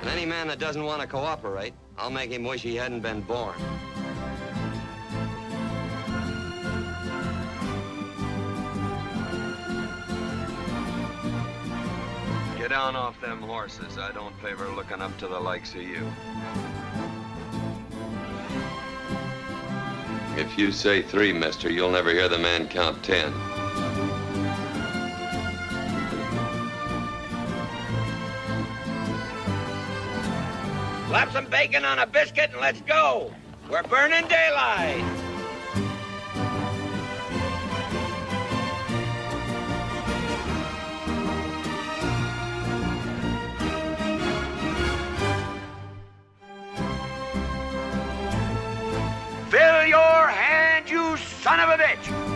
And any man that doesn't want to cooperate, I'll make him wish he hadn't been born. Get down off them horses. I don't favor looking up to the likes of you. If you say three, mister, you'll never hear the man count ten. Slap some bacon on a biscuit and let's go. We're burning daylight. Fill your hand, you son of a bitch!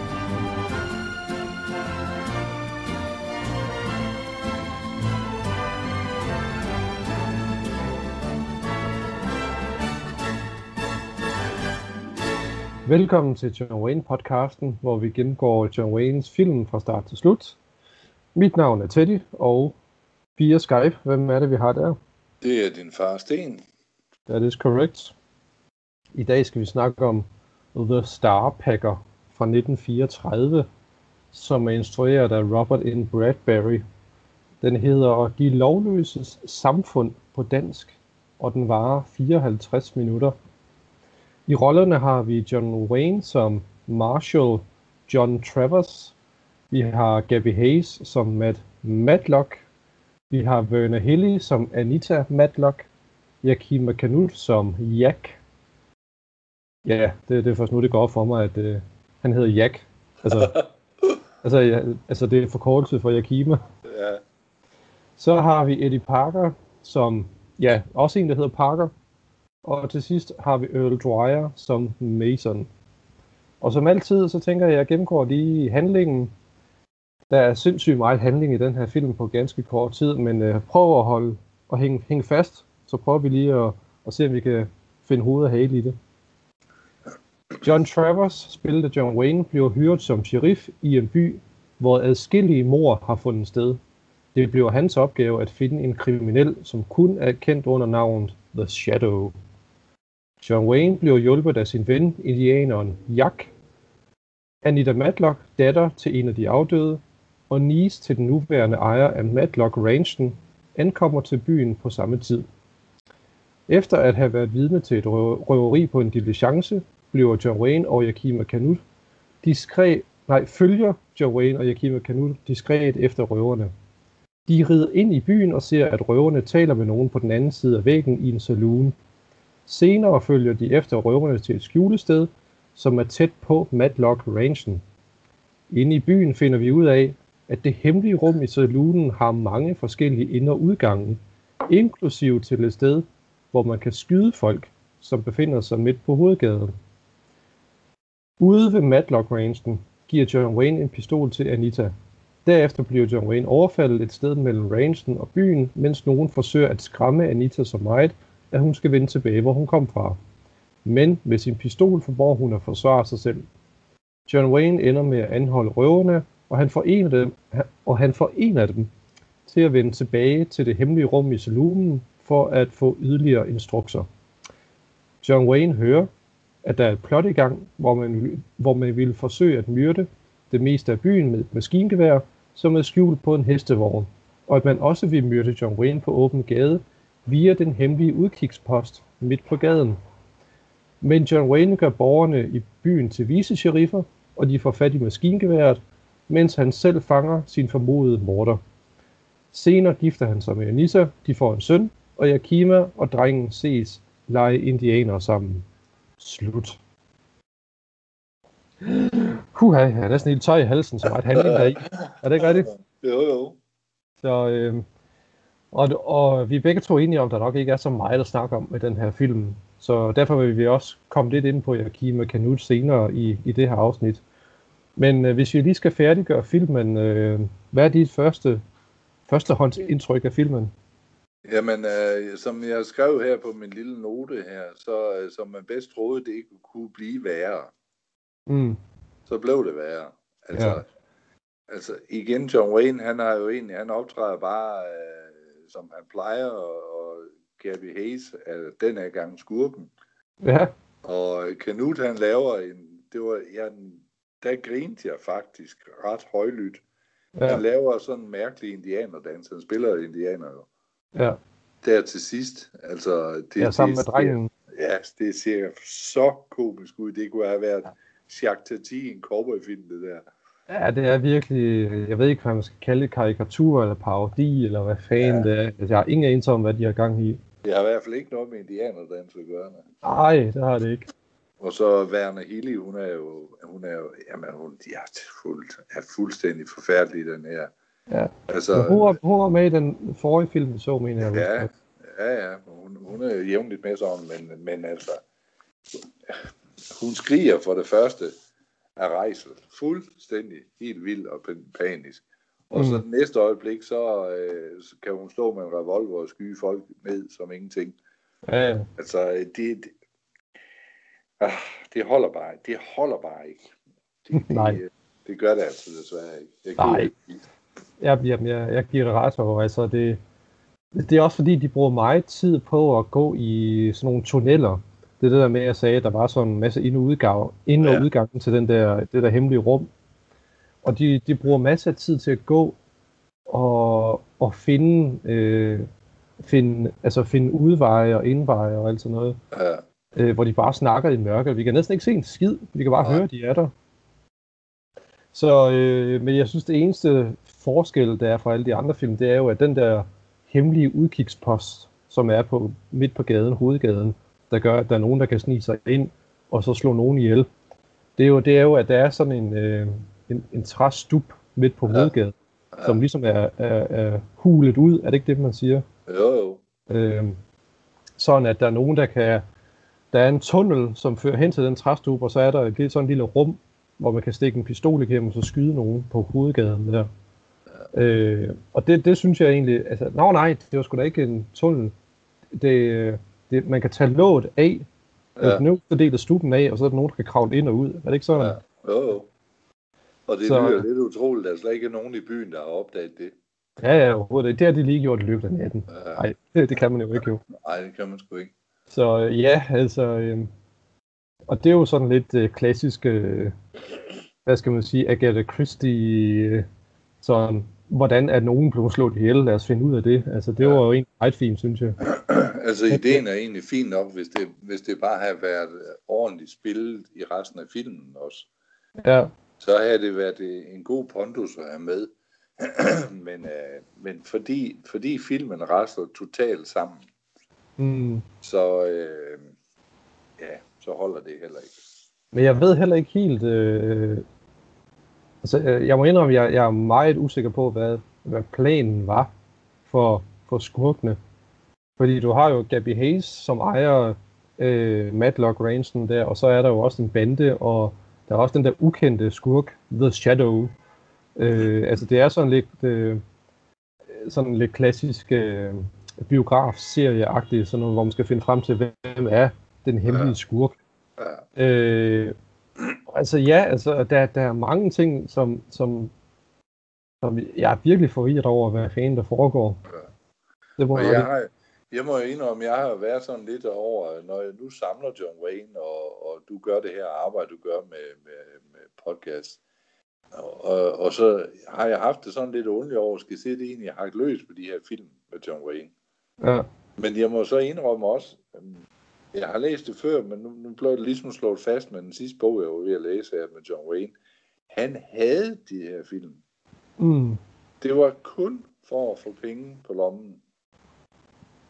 Velkommen til John Wayne podcasten, hvor vi gennemgår John Waynes film fra start til slut. Mit navn er Teddy, og via Skype, hvem er det, vi har der? Det er din far Sten. That is correct. I dag skal vi snakke om The Star Packer fra 1934, som er instrueret af Robert N. Bradbury. Den hedder De lovløses samfund på dansk, og den varer 54 minutter. I rollerne har vi John Wayne som Marshall John Travers. Vi har Gabby Hayes som Matt Matlock. Vi har Verna Hilly som Anita Matlock. Yakima Kanut som Jack. Ja, det, det er først nu, det går op for mig, at øh, han hedder Jack. Altså, altså, ja, altså, det er forkortelse for Yakima. Ja, Så har vi Eddie Parker som, ja, også en, der hedder Parker. Og til sidst har vi Earl Dwyer som Mason. Og som altid, så tænker jeg, at jeg gennemgår lige handlingen. Der er sindssygt meget handling i den her film på ganske kort tid, men øh, prøv at holde og hænge, hænge fast, så prøver vi lige at, at se, om vi kan finde hoved og hale i det. John Travers, spillet af John Wayne, bliver hyret som sheriff i en by, hvor adskillige mor har fundet sted. Det bliver hans opgave at finde en kriminel, som kun er kendt under navnet The Shadow. John Wayne bliver hjulpet af sin ven, indianeren Jack. Anita Matlock, datter til en af de afdøde, og niece til den nuværende ejer af Matlock Ranchen, ankommer til byen på samme tid. Efter at have været vidne til et røveri på en diligence, bliver John Wayne og Yakima Kanut diskret, nej, følger John Wayne og Yakima Kanut diskret efter røverne. De rider ind i byen og ser, at røverne taler med nogen på den anden side af væggen i en saloon. Senere følger de efter røverne til et skjulested, som er tæt på Matlock Ranchen. Inde i byen finder vi ud af, at det hemmelige rum i saloonen har mange forskellige ind- og udgange, inklusive til et sted, hvor man kan skyde folk, som befinder sig midt på hovedgaden. Ude ved Matlock Ranchen giver John Wayne en pistol til Anita. Derefter bliver John Wayne overfaldet et sted mellem ranchen og byen, mens nogen forsøger at skræmme Anita så meget, at hun skal vende tilbage, hvor hun kom fra. Men med sin pistol formår hun at forsvare sig selv. John Wayne ender med at anholde røverne, og han forener dem, og han forener dem til at vende tilbage til det hemmelige rum i saloonen for at få yderligere instrukser. John Wayne hører, at der er et plot i gang, hvor man, hvor man vil forsøge at myrde det meste af byen med et maskingevær, som er skjult på en hestevogn, og at man også vil myrde John Wayne på åben gade via den hemmelige udkigspost midt på gaden. Men John Wayne gør borgerne i byen til vicesheriffer, og de får fat i maskingeværet, mens han selv fanger sin formodede morder. Senere gifter han sig med Anissa, de får en søn, og Yakima og drengen ses lege indianer sammen. Slut. Huha, jeg er næsten helt tøj i halsen, så meget handling der er i. Er det ikke rigtigt? jo jo. Så, øh, og, og vi er begge to enige om, at der nok ikke er så meget at snakke om med den her film. Så derfor vil vi også komme lidt ind på Yakima Kanut senere i, i det her afsnit. Men øh, hvis vi lige skal færdiggøre filmen, øh, hvad er dit første, førstehåndsindtryk af filmen? Jamen, øh, som jeg skrev her på min lille note her, så øh, som man bedst troede, det ikke kunne blive værre, Mm, så blev det værre. Altså, ja. altså igen, John Wayne, han har jo egentlig, han optræder bare, øh, som han plejer, og, Gabby Hayes er den her gang skurken. Ja, Og Knut han laver en, det var, ja, der grinte jeg faktisk ret højlydt. Ja. Han laver sådan en mærkelig indianerdans. Han spiller indianer jo. ja. Der til sidst, altså... Det, ja sammen med det, drengen. Ja, det ser så komisk ud. Det kunne have været Jacques Tati, en cowboyfilm, det der. Ja, det er virkelig, jeg ved ikke, hvad man skal kalde det, karikatur eller parodi, eller hvad fanden Ja. ja. det er. Altså, Jeg har ingen anelse om, hvad de har gang i. Det har i hvert fald ikke noget med indianerdans at gøre. nej. Nej, det har det ikke. Og så Werner Hilly, hun er jo, hun er jo, jamen hun er, fuld, er fuldstændig forfærdelig, den her. Ja. Altså, Men hun, var, hun var med i den forrige film, så, mener jeg. ja, ja, ja, hun, hun er jævnligt med sådan, men, men altså, hun skriger for det første af rejsel, fuldstændig helt vild og pan- panisk. Og så Mm. næste øjeblik, så, øh, så kan hun stå med en revolver og skyde folk ned som ingenting. Ja, ja. Altså, det, det, ah, det holder bare, det holder bare ikke. Det, det, Nej. Det, det gør det altså desværre ikke. Jeg Nej. ikke- Jeg, jeg, jeg, jeg giver det ret over. Altså, det, det er også fordi, de bruger meget tid på at gå i sådan nogle tunneller. Det er der med, at jeg sagde, at der var sådan en masse ind- og, udgang, ind- og Ja. udgangen til den der, det der hemmelige rum. Og de, de bruger masser af tid til at gå og, og finde, øh, finde, altså finde udveje og indveje og alt sådan noget. Ja, øh, hvor de bare snakker i mørket. Vi kan næsten ikke se en skid. Vi kan bare Nej. høre, de er der. Så, øh, men jeg synes, det eneste forskel, der er fra alle de andre film, det er jo, at den der hemmelige udkigspost, som er på midt på gaden, hovedgaden, der gør, at der er nogen, der kan snige sig ind, og så slå nogen ihjel. Det er jo, det er jo at der er sådan en, øh, en, en træstup midt på Ja. hovedgaden, Ja. som ligesom er, er, er hulet ud. Er det ikke det, man siger? jo jo. Øh, sådan at der er nogen, der kan... Der er en tunnel, som fører hen til den træstup, og så er der sådan en lille rum, hvor man kan stikke en pistol igennem, og så skyde nogen på hovedgaden der. Øh, og det, det synes jeg egentlig... Altså, nå nej, det var sgu da ikke en tunnel. Det, det, man kan tage låget af, Ja. ja. den øverste del af stuben af, og så er der nogen, der kan kravle ind og ud. Er det ikke sådan? Ja. Jo, jo. Og det Så- lyder lidt utroligt, at der slet ikke er nogen i byen, der har opdaget det. Ja, ja, overhovedet ikke. Det har de lige gjort i løbet af natten. Ja. Nej, det, det kan man jo ikke jo. Nej, det kan man sgu ikke. Så øh, ja, altså, øh, og det er jo sådan lidt øh, klassisk, øh, hvad skal man sige, Agatha Christie, øh, sådan, hvordan er nogen blevet slået ihjel, lad os finde ud af det. Altså, det Ja. var jo egentlig ret fint, synes jeg. Altså, ideen er egentlig fin nok, hvis det, hvis det bare havde været ordentligt spillet i resten af filmen også. Ja, Så havde det været øh, en god pondus at have med. men øh, men fordi, fordi filmen rasler totalt sammen, mm. så, øh, ja, så holder det heller ikke. men jeg ved heller ikke helt, øh, altså, øh, jeg må indrømme, jeg, jeg er meget usikker på, hvad, hvad planen var for, for skurkene. Fordi du har jo Gabby Hayes, som ejer øh, Matlock Ranchen der, og så er der jo også en bande, og der er også den der ukendte skurk, The Shadow. Øh, altså det er sådan lidt, øh, sådan lidt klassisk øh, biograf-serieagtigt, sådan noget, hvor man skal finde frem til, hvem er den hemmelige skurk. Ja. Øh, altså ja, altså der, der er mange ting, som, som, som jeg er virkelig forvirret over, hvad fanden der foregår. Det må jeg jeg, har, jeg må jo indrømme, jeg har været sådan lidt over, når jeg nu samler John Wayne, og, og du gør det her arbejde, du gør med, med, med podcast. Og, og, og så har jeg haft det sådan lidt ondt over, skal se det egentlig, ikke løst på de her film med John Wayne. Ja, Men jeg må så indrømme også, øhm, jeg har læst det før, men nu, nu blev det ligesom slået fast med den sidste bog, jeg var ved at læse her med John Wayne. Han havde de her film. mm, Det var kun for at få penge på lommen.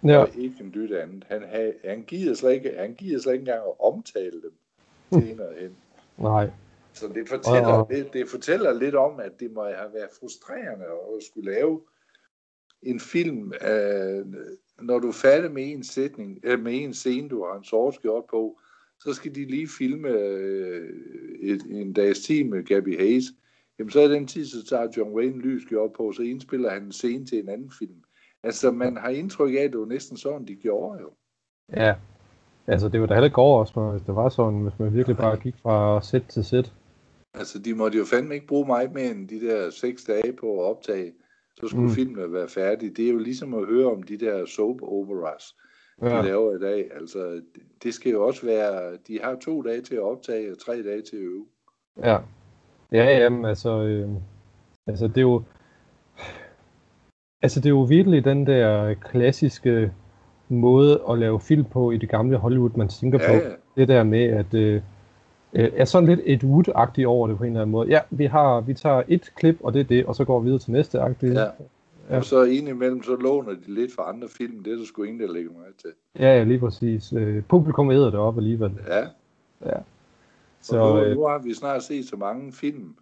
ja, og ikke en dyt andet. Han, havde, han, gider slet ikke, han gider slet ikke engang at omtale dem senere hen. nej. Så det fortæller, Og- det, det fortæller lidt om, at det må have været frustrerende at skulle lave en film, øh, når du er færdig med en sætning, øh, med en scene, du har en soveskjort på, så skal de lige filme øh, et, en dags tid med Gabby Hayes. Jamen så er den tid, så tager John Wayne lysskjort på, så indspiller han en scene til en anden film. Altså man har indtryk af, at det var næsten sådan, de gjorde jo. Ja, altså det var da heller ikke os, hvis det var sådan, hvis man virkelig bare gik fra sæt til sæt. Altså, de måtte jo fandme ikke bruge meget mere end de der seks dage på at optage. Så skulle Mm. filmen være færdig. Det er jo ligesom at høre om de der soap operas. ja. de laver i dag. Altså, det skal jo også være, de har to dage til at optage og tre dage til at øve. Ja, ja, jamen, altså, øh, altså det er jo, altså det er jo virkelig den der klassiske måde at lave film på i det gamle Hollywood, man tænker ja, på. Ja. Det der med, at øh, øh, er sådan lidt et Wood-agtigt over det på en eller anden måde. Ja, vi, har, vi tager et klip, og det er det, og så går vi videre til næste agtigt. Ja. Ja. Og så indimellem, så låner de lidt fra andre film. Det er der sgu ingen, der lægger mig til. Ja, ja, lige præcis. Øh, publikum æder det op alligevel. Ja. Ja. Så, nu, øh, nu har vi snart set så mange film,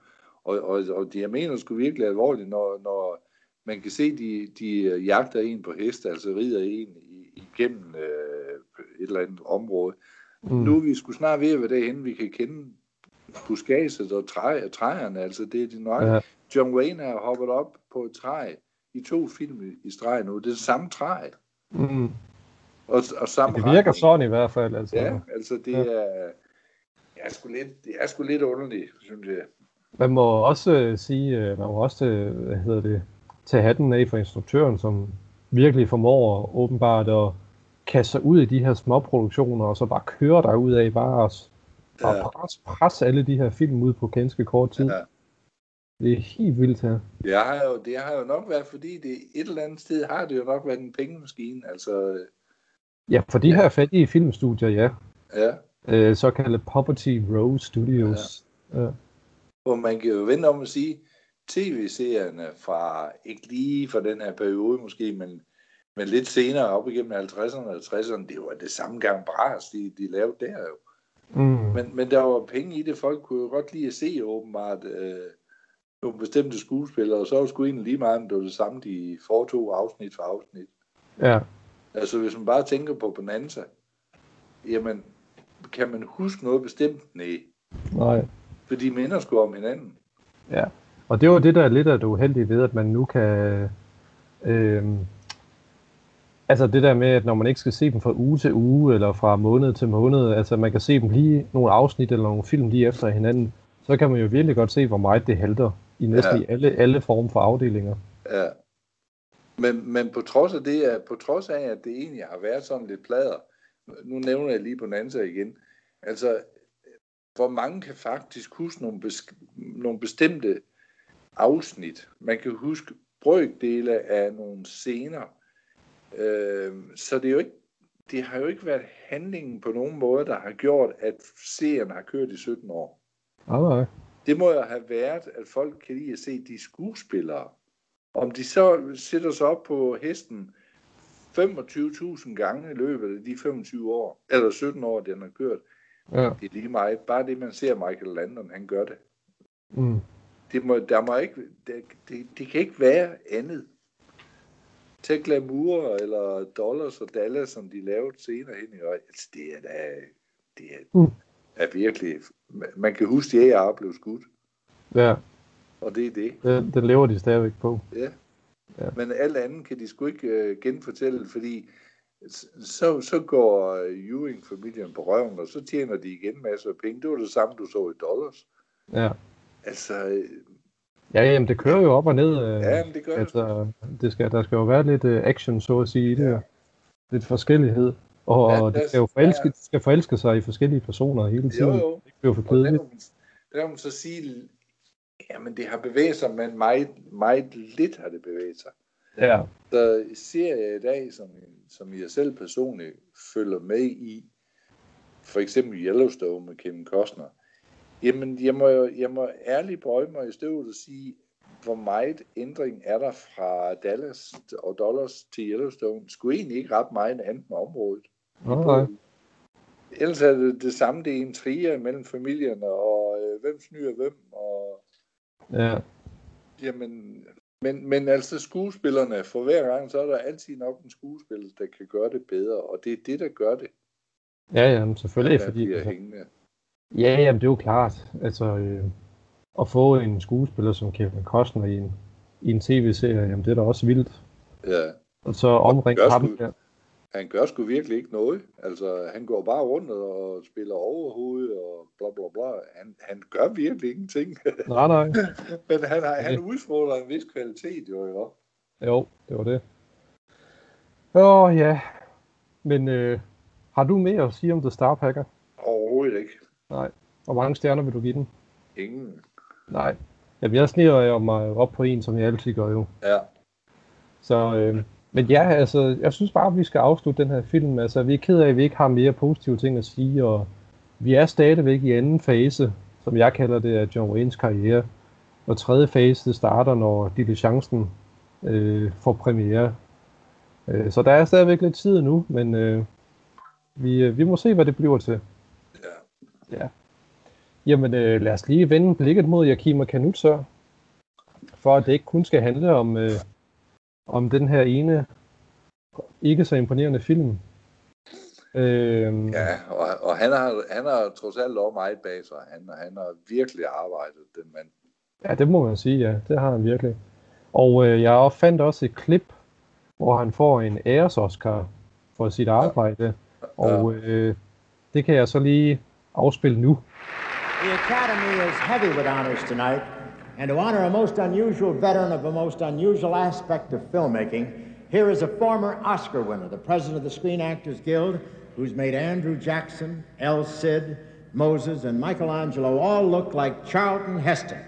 og, og, og de, jeg mener sgu virkelig alvorligt, når, når man kan se, de, de jagter en på hest, altså rider en igennem øh, et eller andet område. Mm. Nu er vi sgu snart ved at være derhen, vi kan kende buskaget og træ, træerne, altså det er det nok. Ja. John Wayne har hoppet op på et træ i to film i streg nu. Det er det samme træ. Mm. Og, og samme det virker retning. sådan i hvert fald. Altså. Ja, altså det ja. er, det er sgu lidt, det er sgu lidt underligt, synes jeg. Man må også uh, sige, uh, man må også, uh, hvad hedder det, tage hatten af for instruktøren, som virkelig formår åbenbart at kaste sig ud i de her små produktioner, og så bare køre der ud af, bare, bare ja. presse pres alle de her film ud på ganske kort tid. Ja. Det er helt vildt her. Det har jo, det har jo nok været, fordi det et eller andet sted har det jo nok været en pengemaskine. Altså, ja, for de ja. her fattige filmstudier, ja. Ja. Øh, såkaldte Poverty Row Studios. Ja. ja. Hvor man kan jo vente om at sige, tv-serierne fra, ikke lige fra den her periode måske, men, men lidt senere op igennem 50'erne og 60'erne, det var det samme gang bras, de, de lavede der jo. Mm. Men, men der var penge i det, folk kunne jo godt lide at se åbenbart øh, nogle bestemte skuespillere, og så var det sgu egentlig lige meget, om det var det samme, de foretog afsnit for afsnit. Ja. Altså hvis man bare tænker på Bonanza, jamen, kan man huske noget bestemt? Nej. Nej. For de minder sgu om hinanden. Ja. Og det var det, der er lidt af det uheldige ved, at man nu kan... Øh, altså det der med, at når man ikke skal se dem fra uge til uge, eller fra måned til måned, altså man kan se dem lige nogle afsnit eller nogle film lige efter hinanden, så kan man jo virkelig godt se, hvor meget det halter i næsten ja. i alle, alle former for afdelinger. Ja. Men, men på trods af det, på trods af, at det egentlig har været sådan lidt plader, nu nævner jeg lige på Nansa igen, altså, hvor mange kan faktisk huske nogle, bes- nogle bestemte afsnit. Man kan huske brøkdele af nogle scener. Øh, så det, er jo ikke, det har jo ikke været handlingen på nogen måde, der har gjort, at serien har kørt i 17 år. Okay. Det må jo have været, at folk kan lide at se de skuespillere. Om de så sætter sig op på hesten 25.000 gange i løbet af de 25 år, eller 17 år, den har kørt, ja. det er lige meget. Bare det, man ser Michael Landon, han gør det. Mm det, må, der må ikke, det, det, det kan ikke være andet. Tag glamour eller dollars og dallas, som de lavede senere hen i altså, det er da, det er, mm. er virkelig, man kan huske, at jeg blev skudt. Ja. Og det er det. Den, den lever de stadigvæk på. Ja. ja. Men alt andet kan de sgu ikke uh, genfortælle, fordi så, så går Ewing-familien på røven, og så tjener de igen masser af penge. Det var det samme, du så i dollars. Ja. Altså... Øh, ja, jamen, det kører jo op og ned. Øh, ja, men det gør altså, det. Skal, der skal jo være lidt uh, action, så at sige, i det ja. Lidt forskellighed. Og, ja, det skal jo forelske, ja. skal forelske sig i forskellige personer hele tiden. Jo, jo. Det bliver for kedeligt. Der kan man så sige, jamen det har bevæget sig, men meget, meget lidt har det bevæget sig. Ja. Så ser jeg i dag, som, som jeg selv personligt følger med i, for eksempel Yellowstone med Kevin Costner, Jamen, jeg må, jeg må ærligt bøje mig i støvet og sige, hvor meget ændring er der fra Dallas og Dollars til Yellowstone? Skulle egentlig ikke ret meget andet med området. Okay. Ellers er det det samme, det er en trier mellem familierne, og øh, hvem snyder hvem, og... Ja. Jamen, men, men altså skuespillerne, for hver gang, så er der altid nok en skuespiller, der kan gøre det bedre, og det er det, der gør det. Ja, ja, selvfølgelig, fordi... Altså, hængende. Ja, jamen det er jo klart. Altså, øh, at få en skuespiller som Kevin Costner i en, i en tv-serie, jamen det er da også vildt. Ja. Og så omringe ham sgu, der. Han gør sgu virkelig ikke noget. Altså, han går bare rundt og spiller overhovedet og bla bla bla. Han, han gør virkelig ingenting. Nej, nej. Men han, har, han udfordrer en vis kvalitet, jo, jo. Jo, det var det. Åh, ja. Men øh, har du mere at sige om The Star Packer? Nej. Hvor mange stjerner vil du give den? Ingen. Nej. Jamen, jeg sniger jo mig op på en, som jeg altid gør jo. Ja. Så, øh, men ja, altså, jeg synes bare, at vi skal afslutte den her film. Altså, vi er ked af, at vi ikke har mere positive ting at sige, og vi er stadigvæk i anden fase, som jeg kalder det, af John Waynes karriere. Og tredje fase, det starter, når Diligencen øh, får premiere. Øh, så der er stadigvæk lidt tid nu, men øh, vi, øh, vi må se, hvad det bliver til. Ja. Ja. Jamen, øh, lad os lige vende blikket mod Yakima Kanutsør, for at det ikke kun skal handle om, øh, om den her ene ikke så imponerende film. Øh, Ja, og, og han, har, han har trods alt lov meget bag sig. Han, han har virkelig arbejdet, den mand. ja, det må man sige, ja. Det har han virkelig. Og øh, jeg fandt også et klip, hvor han får en æres-Oscar for sit arbejde. Og øh, det kan jeg så lige nu. The Academy is heavy with honors tonight, and to honor a most unusual veteran of a most unusual aspect of filmmaking, here is a former Oscar winner, the president of the Screen Actors Guild, who's made Andrew Jackson, El Cid, Moses, and Michelangelo all look like Charlton Heston.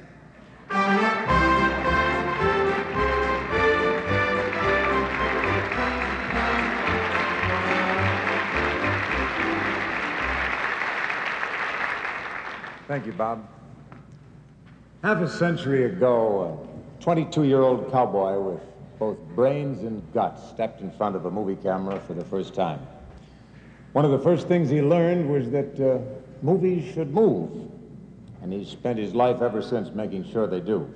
Thank you, Bob. Half a century ago, a 22 year old cowboy with both brains and guts stepped in front of a movie camera for the first time. One of the first things he learned was that uh, movies should move, and he's spent his life ever since making sure they do.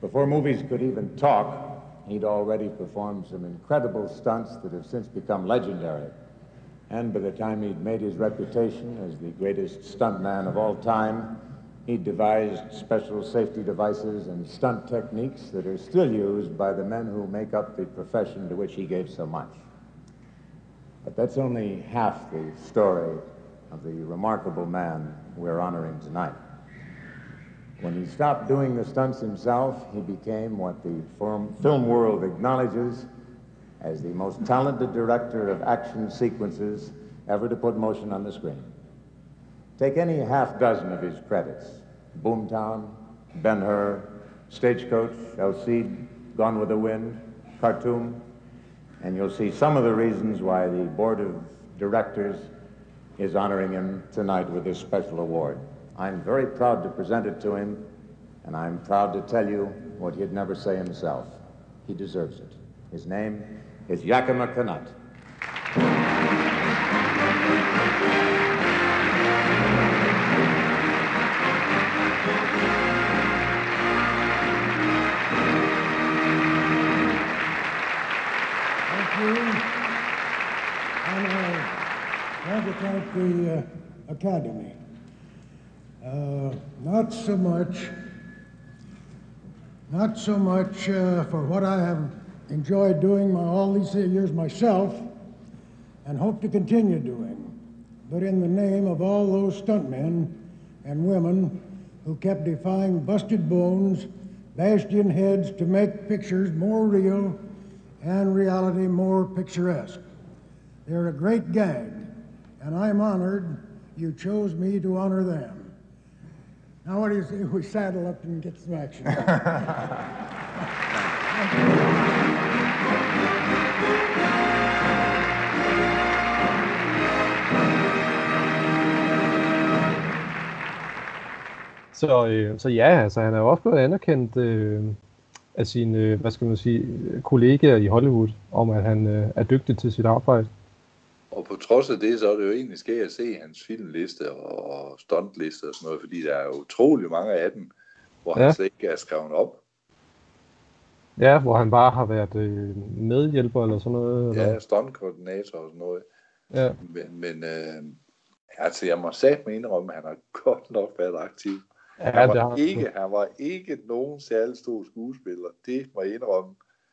Before movies could even talk, he'd already performed some incredible stunts that have since become legendary. And by the time he'd made his reputation as the greatest stuntman of all time, he'd devised special safety devices and stunt techniques that are still used by the men who make up the profession to which he gave so much. But that's only half the story of the remarkable man we're honoring tonight. When he stopped doing the stunts himself, he became what the film world acknowledges as the most talented director of action sequences ever to put motion on the screen. Take any half dozen of his credits Boomtown, Ben Hur, Stagecoach, El Cid, Gone with the Wind, Khartoum, and you'll see some of the reasons why the board of directors is honoring him tonight with this special award. I'm very proud to present it to him, and I'm proud to tell you what he'd never say himself. He deserves it. His name is Yakima Kanut. Thank you. And I want to thank the uh, Academy. Uh, not so much, not so much uh, for what I have enjoyed doing my, all these years myself and hope to continue doing, but in the name of all those stuntmen and women who kept defying busted bones, bashed in heads to make pictures more real and reality more picturesque. They're a great gang, and I'm honored you chose me to honor them. Now, what do you say we saddle up and get some action? Så, øh, så ja, altså han er jo også blevet anerkendt øh, af sine, øh, hvad skal man sige, kollegaer i Hollywood, om at han øh, er dygtig til sit arbejde. Og på trods af det, så er det jo egentlig skægt at se hans filmliste og stuntliste og sådan noget, fordi der er jo utrolig mange af dem, hvor Ja. han slet ikke er skrevet op. Ja, hvor han bare har været øh, medhjælper eller sådan noget. Eller? Ja, stuntkoordinator og sådan noget. ja. Men, men øh, altså, jeg må satme indrømme, at han har godt nok været aktiv. Ja, Han det var, har ikke, han var ikke nogen særlig stor skuespiller, det må jeg indrømme.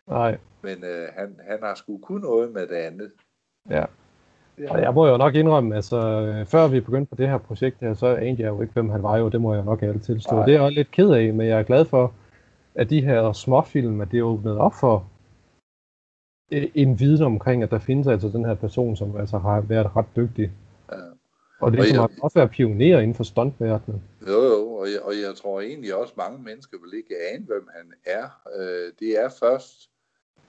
Nej, Men øh, han, han har sgu kun noget med det andet. ja. Det Og har jeg må jo nok indrømme, altså øh, før vi begyndte på det her projekt her, så anede jeg jo ikke, hvem han var jo, det må jeg nok ærligt tilstå. Nej. Det er jeg lidt ked af, men jeg er glad for, at de her småfilm, at det er åbnet op for, øh, en viden omkring, at der findes altså den her person, som altså har været ret dygtig. Ja. Og det er Og jeg- at også være pioner inden for stuntverdenen. Jo, jo, og jeg, og jeg tror egentlig også, mange mennesker vil ikke ane, hvem han er. Øh, det er først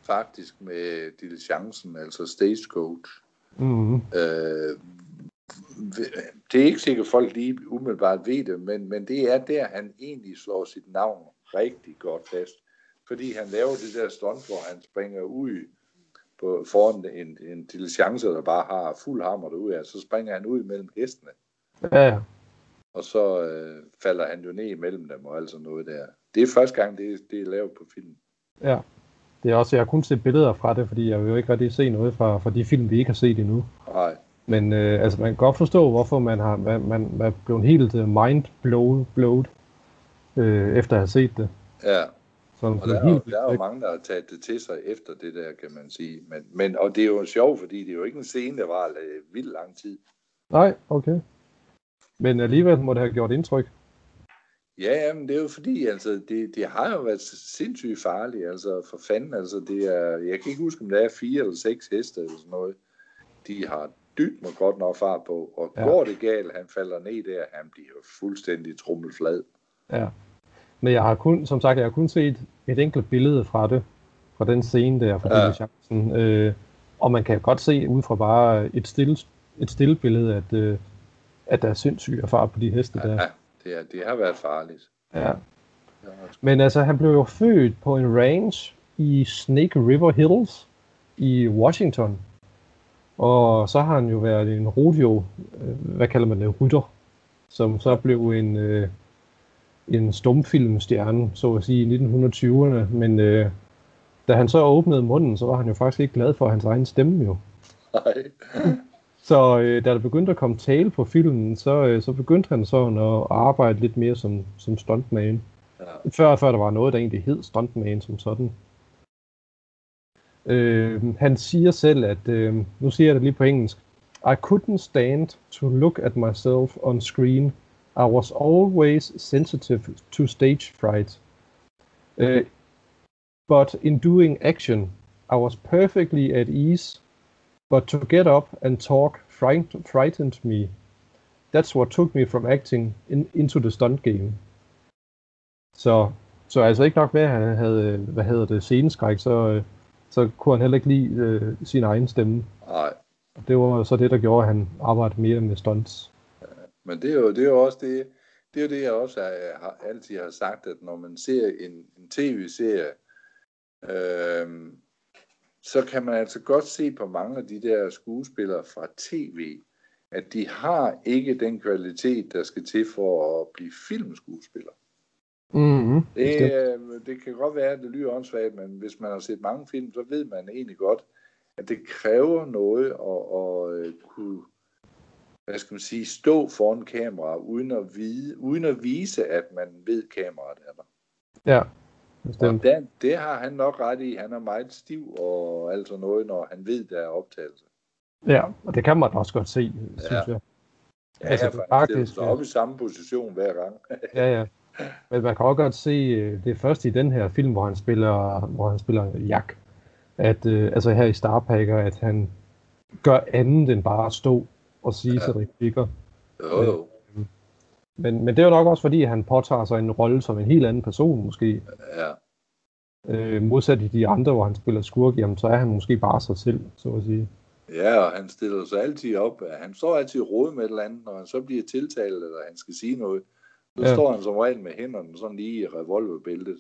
faktisk med diligencen, altså stagecoach. Mm. Øh, det er ikke sikkert, at folk lige umiddelbart ved det, men, men det er der, han egentlig slår sit navn rigtig godt fast. Fordi han laver det der stunt, hvor han springer ud på, foran en, en diligence, der bare har fuld hammer derude af, så springer han ud mellem hestene, ja. Og så øh, falder han jo ned imellem dem og alt sådan noget der. Det er første gang, det, det er lavet på film. ja. Det er også, jeg har kun set billeder fra det, fordi jeg vil jo ikke rigtig se noget fra, fra de film, vi ikke har set endnu. Nej, Men øh, altså, man kan godt forstå, hvorfor man har man, man, man er blevet helt uh, mind blown, blowed, øh, efter at have set det. ja. Sådan, Og der er, helt, der er jo mange, der har taget det til sig efter det der, kan man sige. Men, men, og det er jo sjovt, fordi det er jo ikke en scene, der var øh, vildt lang tid. Nej, okay. Men alligevel må det have gjort indtryk. Ja, jamen, det er jo fordi, altså, det, det har jo været sindssygt farligt, altså for fanden, altså det er, jeg kan ikke huske, om det er fire eller seks heste eller sådan noget, de har dybt mig godt nok fart på, og Ja. går det galt, han falder ned der, han bliver fuldstændig trummelflad. Ja. Men jeg har kun, som sagt, jeg har kun set et enkelt billede fra det, fra den scene der, fra ja. chancen. Øh, og man kan godt se ud fra bare et stille, et stille billede, at, øh, at der er sindssyg fart på de heste der. Ja, det, er, det har været farligt. Ja. Men altså, han blev jo født på en ranch i Snake River Hills i Washington. Og så har han jo været en rodeo, øh, hvad kalder man det, rytter, som så blev en, øh, en stumfilmstjerne, så at sige, i 1920'erne. Men øh, da han så åbnede munden, så var han jo faktisk ikke glad for hans egen stemme jo. Nej. Så øh, da der begyndte at komme tale på filmen, så, øh, så begyndte han sådan at arbejde lidt mere som, som stuntman. Ja. Før, før der var noget, der egentlig hed stuntman som sådan. Øh, han siger selv, at, øh, nu siger jeg det lige på engelsk, I couldn't stand to look at myself on screen. I was always sensitive to stage fright. Uh, but in doing action, I was perfectly at ease. But to get up and talk fright- frightened me. That's what took me from acting in, into the stunt game. Så, så altså ikke nok med, at han havde, hvad hedder det, sceneskræk, så, så kunne han heller ikke lide øh, sin egen stemme. Nej. Det var så det, der gjorde, at han arbejdede mere med stunts. Men det er jo, det er jo også det, det er jo det, jeg også har, har, altid har sagt, at når man ser en, en tv-serie, øh, så kan man altså godt se på mange af de der skuespillere fra tv, at de har ikke den kvalitet, der skal til for at blive filmskuespiller. Mm-hmm. Det, øh, det kan godt være, at det lyder åndssvagt, men hvis man har set mange film, så ved man egentlig godt, at det kræver noget at, at øh, kunne hvad skal man sige, stå foran kamera, uden at, vide, uden at vise, at man ved, kameraet er der. Ja, Og bestemt. det, det har han nok ret i. Han er meget stiv og alt sådan noget, når han ved, der er optagelse. Ja, og det kan man også godt se, synes Ja. jeg. Ja, Altså, altså, det er stiller faktisk, sig ja. op i samme position hver gang. Ja, ja. Men man kan også godt se, øh, det er først i den her film, hvor han spiller, hvor han spiller Jack, at, øh, altså her i Starpacker, at han gør andet end bare at stå og sige ja. Til replikker. Jo, jo. Men, men det er jo nok også fordi, han påtager sig en rolle som en helt anden person måske. Ja. Øh, modsat i de andre, hvor han spiller skurk, jamen så er han måske bare sig selv, så at sige. Ja, og han stiller sig altid op. Han står altid råd med et eller andet, når han så bliver tiltalt, eller han skal sige noget. Så ja. står han som regel med hænderne sådan lige i revolverbæltet.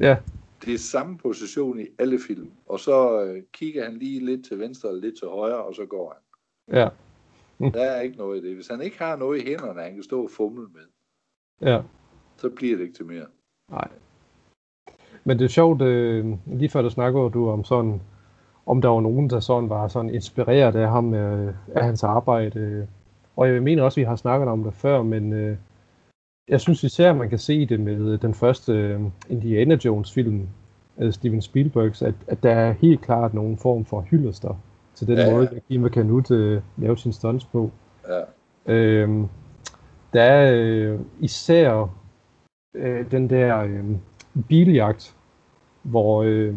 Ja, Det er samme position i alle film. Og så øh, kigger han lige lidt til venstre og lidt til højre, og så går han. ja, Der er ikke noget i det. Hvis han ikke har noget i hænderne, han kan stå og fumle med, ja. så bliver det ikke til mere. Nej. Men det er sjovt, øh, lige før der snakker du om sådan, om der var nogen, der sådan var sådan inspireret af ham, øh, af hans arbejde. Øh. Og jeg mener også, at vi har snakket om det før, men øh, jeg synes især, at man kan se det med den første øh, Indiana Jones film af Steven Spielbergs, at, at der er helt klart nogen form for hyldester til den Ja, ja, ja. måde, at Kim Canut øh, lavede sin stunts på. Ja. Øhm, der er øh, især øh, den der øh, biljagt, hvor, øh,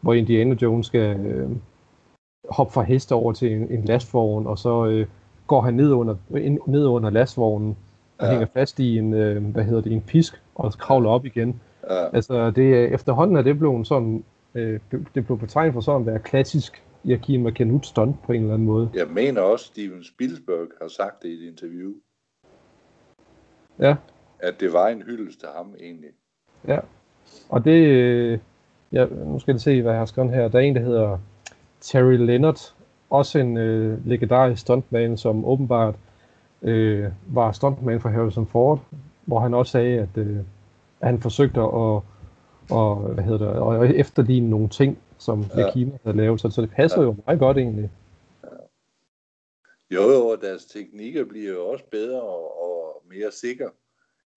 hvor Indiana Jones skal øh, hoppe fra heste over til en, en lastvogn, og så øh, går han ned under, ind, ned under lastvognen og Ja. hænger fast i en, øh, hvad hedder det, en pisk, og kravler op igen. Ja. Altså, det, er- efterhånden er det blevet sådan, øh, det blev betegnet for sådan at være klassisk Joachim McKenut stunt på en eller anden måde. Jeg mener også, Steven Spielberg har sagt det i et interview, Ja, at det var en hyldest til ham egentlig. ja. Og det, øh, ja, nu skal jeg se, hvad jeg har skrevet her. Der er en, der hedder Terry Leonard, også en øh, legendarisk stuntman, som åbenbart øh, var stuntman for Harrison Ford, hvor han også sagde, at, øh, at han forsøgte at, og, hvad hedder det, at efterligne nogle ting, som Ja. ja. Kina havde lavet, så, så det passer Ja. ja. jo meget godt egentlig. Jo, jo, og deres teknikker bliver jo også bedre og, og mere sikre,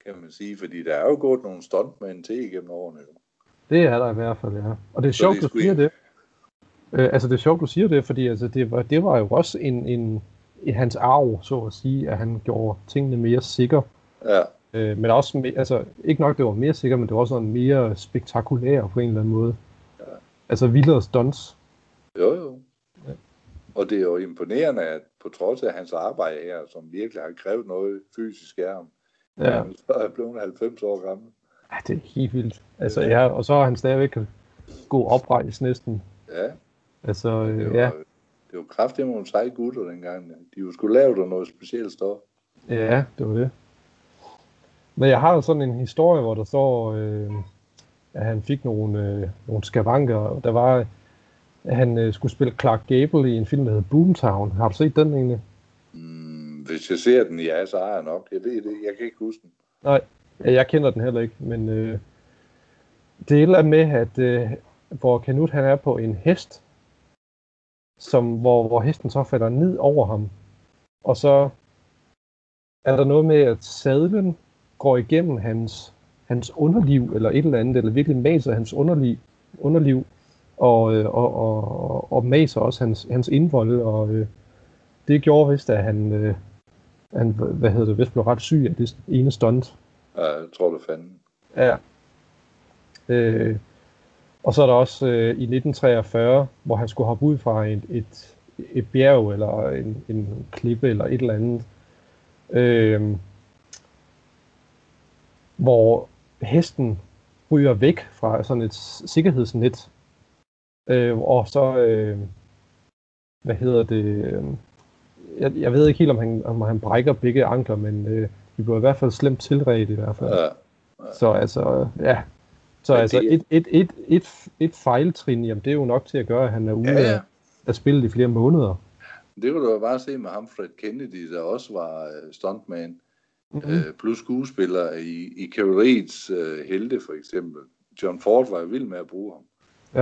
kan man sige, fordi der er jo gået nogle stuntmænd til igennem årene. Jo. Det er der i hvert fald, ja. Og det er Så sjovt, det er du siger ikke- det. Øh, altså, det er sjovt, du siger det, fordi altså, det, var, det var jo også en, en, i hans arv, så at sige, at han gjorde tingene mere sikre. Ja, Øh, men også, altså, ikke nok, det var mere sikkert, men det var også sådan mere spektakulær på en eller anden måde. Ja. Altså, vildere stunts. jo, jo. Og det er jo imponerende, at på trods af hans arbejde her, som virkelig har krævet noget fysisk af ham, Ja, han så er blevet 90 år gammel. ja det er helt vildt. Altså, ja, og så er han stadigvæk god oprejst næsten. Ja, Altså, det var, ja, det var kraftigt nogle seje gutter dengang. De var skulle lavet af noget specielt stof. Ja, det var det. Men jeg har jo sådan en historie, hvor der står, øh, at han fik nogle, øh, nogle skavanker. og Der var, at han øh, skulle spille Clark Gable i en film, der hedder Boomtown. Har du set den egentlig? Mm, hvis jeg ser den, ja, så har jeg nok. Jeg ved det, jeg kan ikke huske den. Nej, jeg kender den heller ikke, men øh, det er et eller andet med, at øh, hvor Kanut han er på en hest, som, hvor, hvor hesten så falder ned over ham, og så er der noget med, at sadlen går igennem hans, hans underliv, eller et eller andet, eller virkelig maser hans underliv, underliv og, øh, og, og, og, og maser også hans, hans indvold, og øh, det gjorde vist, at han, øh, han hvad hedder det, vist blev ret syg af det ene stunt. Ja, jeg tror du fanden. Ja. Øh, og så er der også øh, i 1943, hvor han skulle hoppe ud fra et, et, et bjerg eller en, en klippe eller et eller andet, øh, hvor hesten ryger væk fra sådan et sikkerhedsnet, øh, og så, øh, hvad hedder det, øh, jeg, jeg ved ikke helt, om han, om han brækker begge ankler, men øh, vi blev i hvert fald slemt tilredt i hvert fald. Ja, Så altså, ja. Så Men altså, det- et, et, et, et, et fejltrin, jamen det er jo nok til at gøre, at han er ude ja, ja, af, af spillet i flere måneder. Det kunne du jo bare se med ham, Fred Kennedy, der også var øh, stuntman, Mm-hmm. øh, plus skuespiller i, i Cavalryets øh, helte for eksempel. John Ford var jo vild med at bruge ham.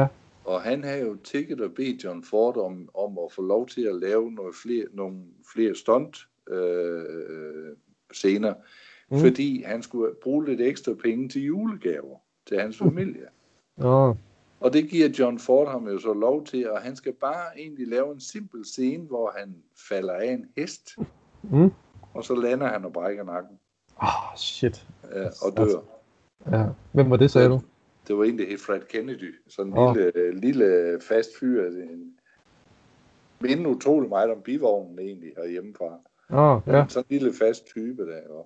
Ja. Og han havde jo tækket og bedt John Ford om, om at få lov til at lave noget flere, nogle flere stunt øh, scener, Mm. mm. fordi han skulle bruge lidt ekstra penge til julegaver til hans familie. Nå, Og det giver John Ford ham jo så lov til, og han skal bare egentlig lave en simpel scene, hvor han falder af en hest, mm. Og så lander han og brækker nakken Ah, shit. ja, og dør. Ja. Hvem var det, sagde du? Det var egentlig helt Fred Kennedy, sådan en Åh. lille, lille fast fyr. En, minder utrolig meget om bivognen egentlig herhjemmefra. Åh, Ja. ja. Sådan en lille fast type der. Jo.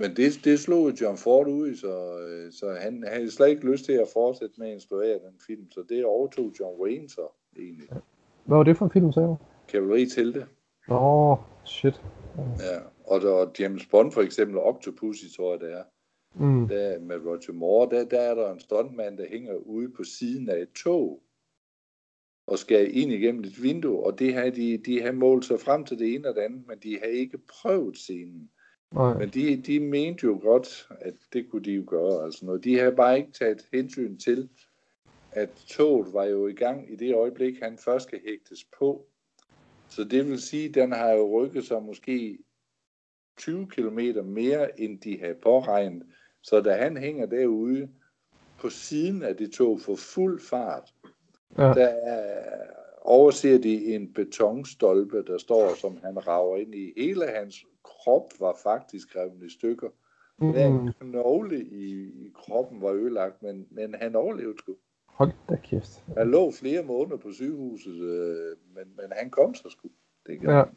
Men det, det slog John Ford ud så, øh, så han havde slet ikke lyst til at fortsætte med at instruere den film. Så det overtog John Wayne så egentlig. Hvad var det for en film, sagde du? Kavalleri til det. Åh, shit. Ja. Og der James Bond for eksempel, Octopussy tror jeg det er. Mm. Der med Roger Moore, der, der er der en stuntmand, der hænger ude på siden af et tog og skal ind igennem et vindue, og det har de, de har målt sig frem til det ene og det andet, men de har ikke prøvet scenen. Nej. Men de, de mente jo godt, at det kunne de jo gøre. Altså noget. De har bare ikke taget hensyn til, at toget var jo i gang i det øjeblik, han først skal hægtes på. Så det vil sige, at den har jo rykket sig måske 20 km mere, end de havde påregnet. Så da han hænger derude på siden af det tog for fuld fart, Ja. der er, overser de en betonstolpe, der står, som han rager ind i. Hele hans krop var faktisk revet i stykker. Mm. en knogle i, i kroppen var ødelagt, men, men han overlevede sgu. Hold da kæft. Han lå flere måneder på sygehuset, øh, men, men han kom så sgu. Det gør Ja. han.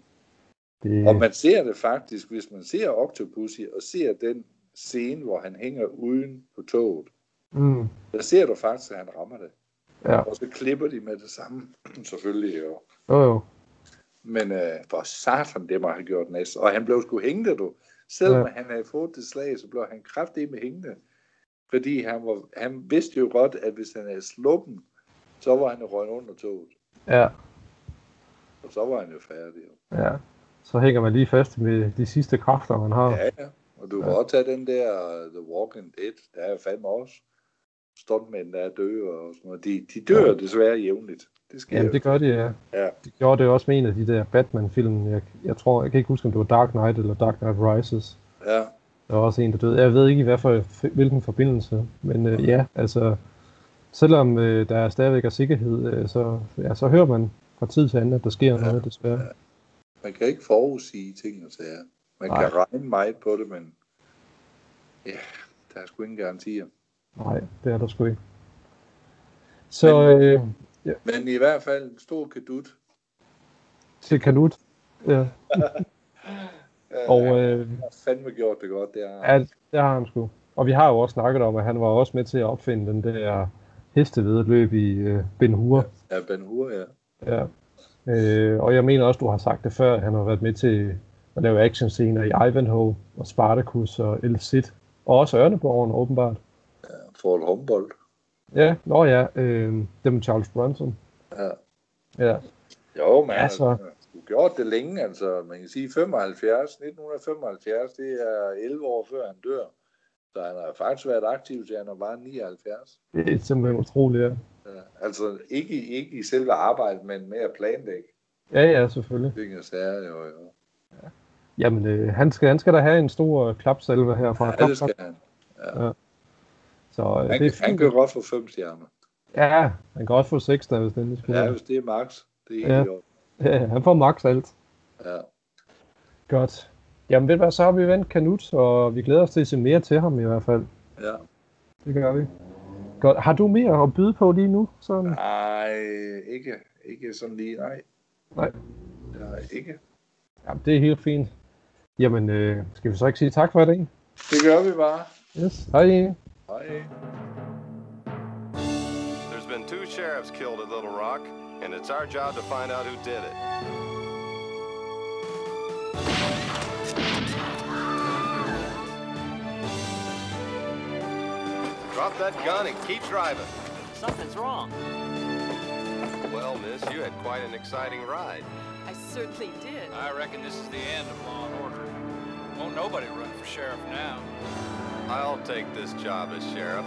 Det, Og man ser det faktisk, hvis man ser Octopussy og ser den scene, hvor han hænger uden på toget, mm, der ser du faktisk, at han rammer det. ja, Og så klipper de med det samme, selvfølgelig jo. jo jo. Men øh, for satan, det må have gjort næste. Og han blev sgu hængende, du. Selvom Ja. han havde fået det slag, så blev han kraftig med hængende. Fordi han, var, han vidste jo godt, at hvis han havde sluppen, så var han røget under toget. Ja, Og så var han jo færdig. Ja. Så hænger man lige fast med de sidste kræfter, man har. Ja, ja. Og du kan Ja. også tage den der uh, The Walking Dead. Der er fandme også stuntmænd, der er døde og sådan noget. De, de dør Ja. desværre jævnligt. Det sker Jamen, jo. det gør de, ja. Ja. De gjorde det også med en af de der Batman-film. Jeg, jeg tror, jeg kan ikke huske, om det var Dark Knight eller Dark Knight Rises. Ja. Der var også en, der døde. Jeg ved ikke i hvad for, hvilken forbindelse, men øh, ja, altså, selvom øh, der stadigvæk er sikkerhed, øh, så, ja, så hører man fra tid til anden, at der sker Ja. noget, desværre. Man kan ikke forudsige ting og sager. Man Nej. kan regne meget på det, men ja, der er sgu ingen garantier. Nej, det er der sgu ikke. Så Men- øh, Men i hvert fald en stor kadut. til Kanut. Ja, og han øh, har fandme gjort det godt, det er. ja, det har han sgu. Og vi har jo også snakket om, at han var også med til at opfinde den der hestevedløb i øh, Ben Hur. Ja, Ben Hur, ja. Ja. Øh, og jeg mener også, du har sagt det før, at han har været med til at lave actionscener i Ivanhoe og Spartacus og El Cid. Og også Ørneborgen, åbenbart. Forhold Humboldt. Ja, nå ja, øh, det med Charles Bronson. Ja. Ja, Jo, men Ja, så- altså, du gjort det længe, altså. Man kan sige 75, 1975, det er 11 år før han dør. Så han har faktisk været aktiv til han var bare 79. det er simpelthen utroligt, ja. Ja, altså ikke, i- ikke i selve arbejdet, men med at planlægge. Ja, ja, selvfølgelig. Ting sager, jo, jo. Jamen, øh, han, skal, han skal da have en stor klapsalve herfra. Ja, Klap, det skal han. Så øh, Han, det er han fint. kan godt få fem stjerner. Ja, han kan også få seks, der hvis den skulle Ja, hvis det er max. Det er Ja. helt ja. Ja, han får max alt. ja. Godt. Jamen ved du hvad, så har vi vendt Kanut, og vi glæder os til at se mere til ham i hvert fald. ja. Det gør vi. Godt. Har du mere at byde på lige nu? Sådan? Nej, ikke, ikke sådan lige, nej. Nej. Nej, ikke. Ja, det er helt fint. Jamen, øh, skal vi så ikke sige tak for i dag? Det gør vi bare. Yes. Hej. Hej. There's been two sheriffs killed at Little Rock, and it's our job to find out who did it. Drop that gun and keep driving. Something's wrong. Well, miss, you had quite an exciting ride. I certainly did. I reckon this is the end of law and order. Won't nobody run for sheriff now. I'll take this job as sheriff.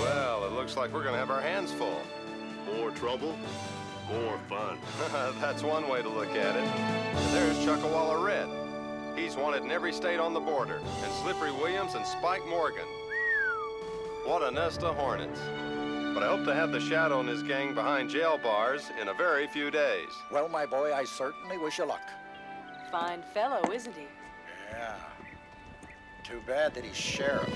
Well, it looks like we're gonna have our hands full. More trouble, more fun. That's one way to look at it. And there's Chuckawalla Red. He's wanted in every state on the border, and Slippery Williams and Spike Morgan. What a nest of hornets. But I hope to have the Shadow and his gang behind jail bars in a very few days. Well, my boy, I certainly wish you luck. Fine fellow, isn't he? Yeah. Too bad that he's sheriff.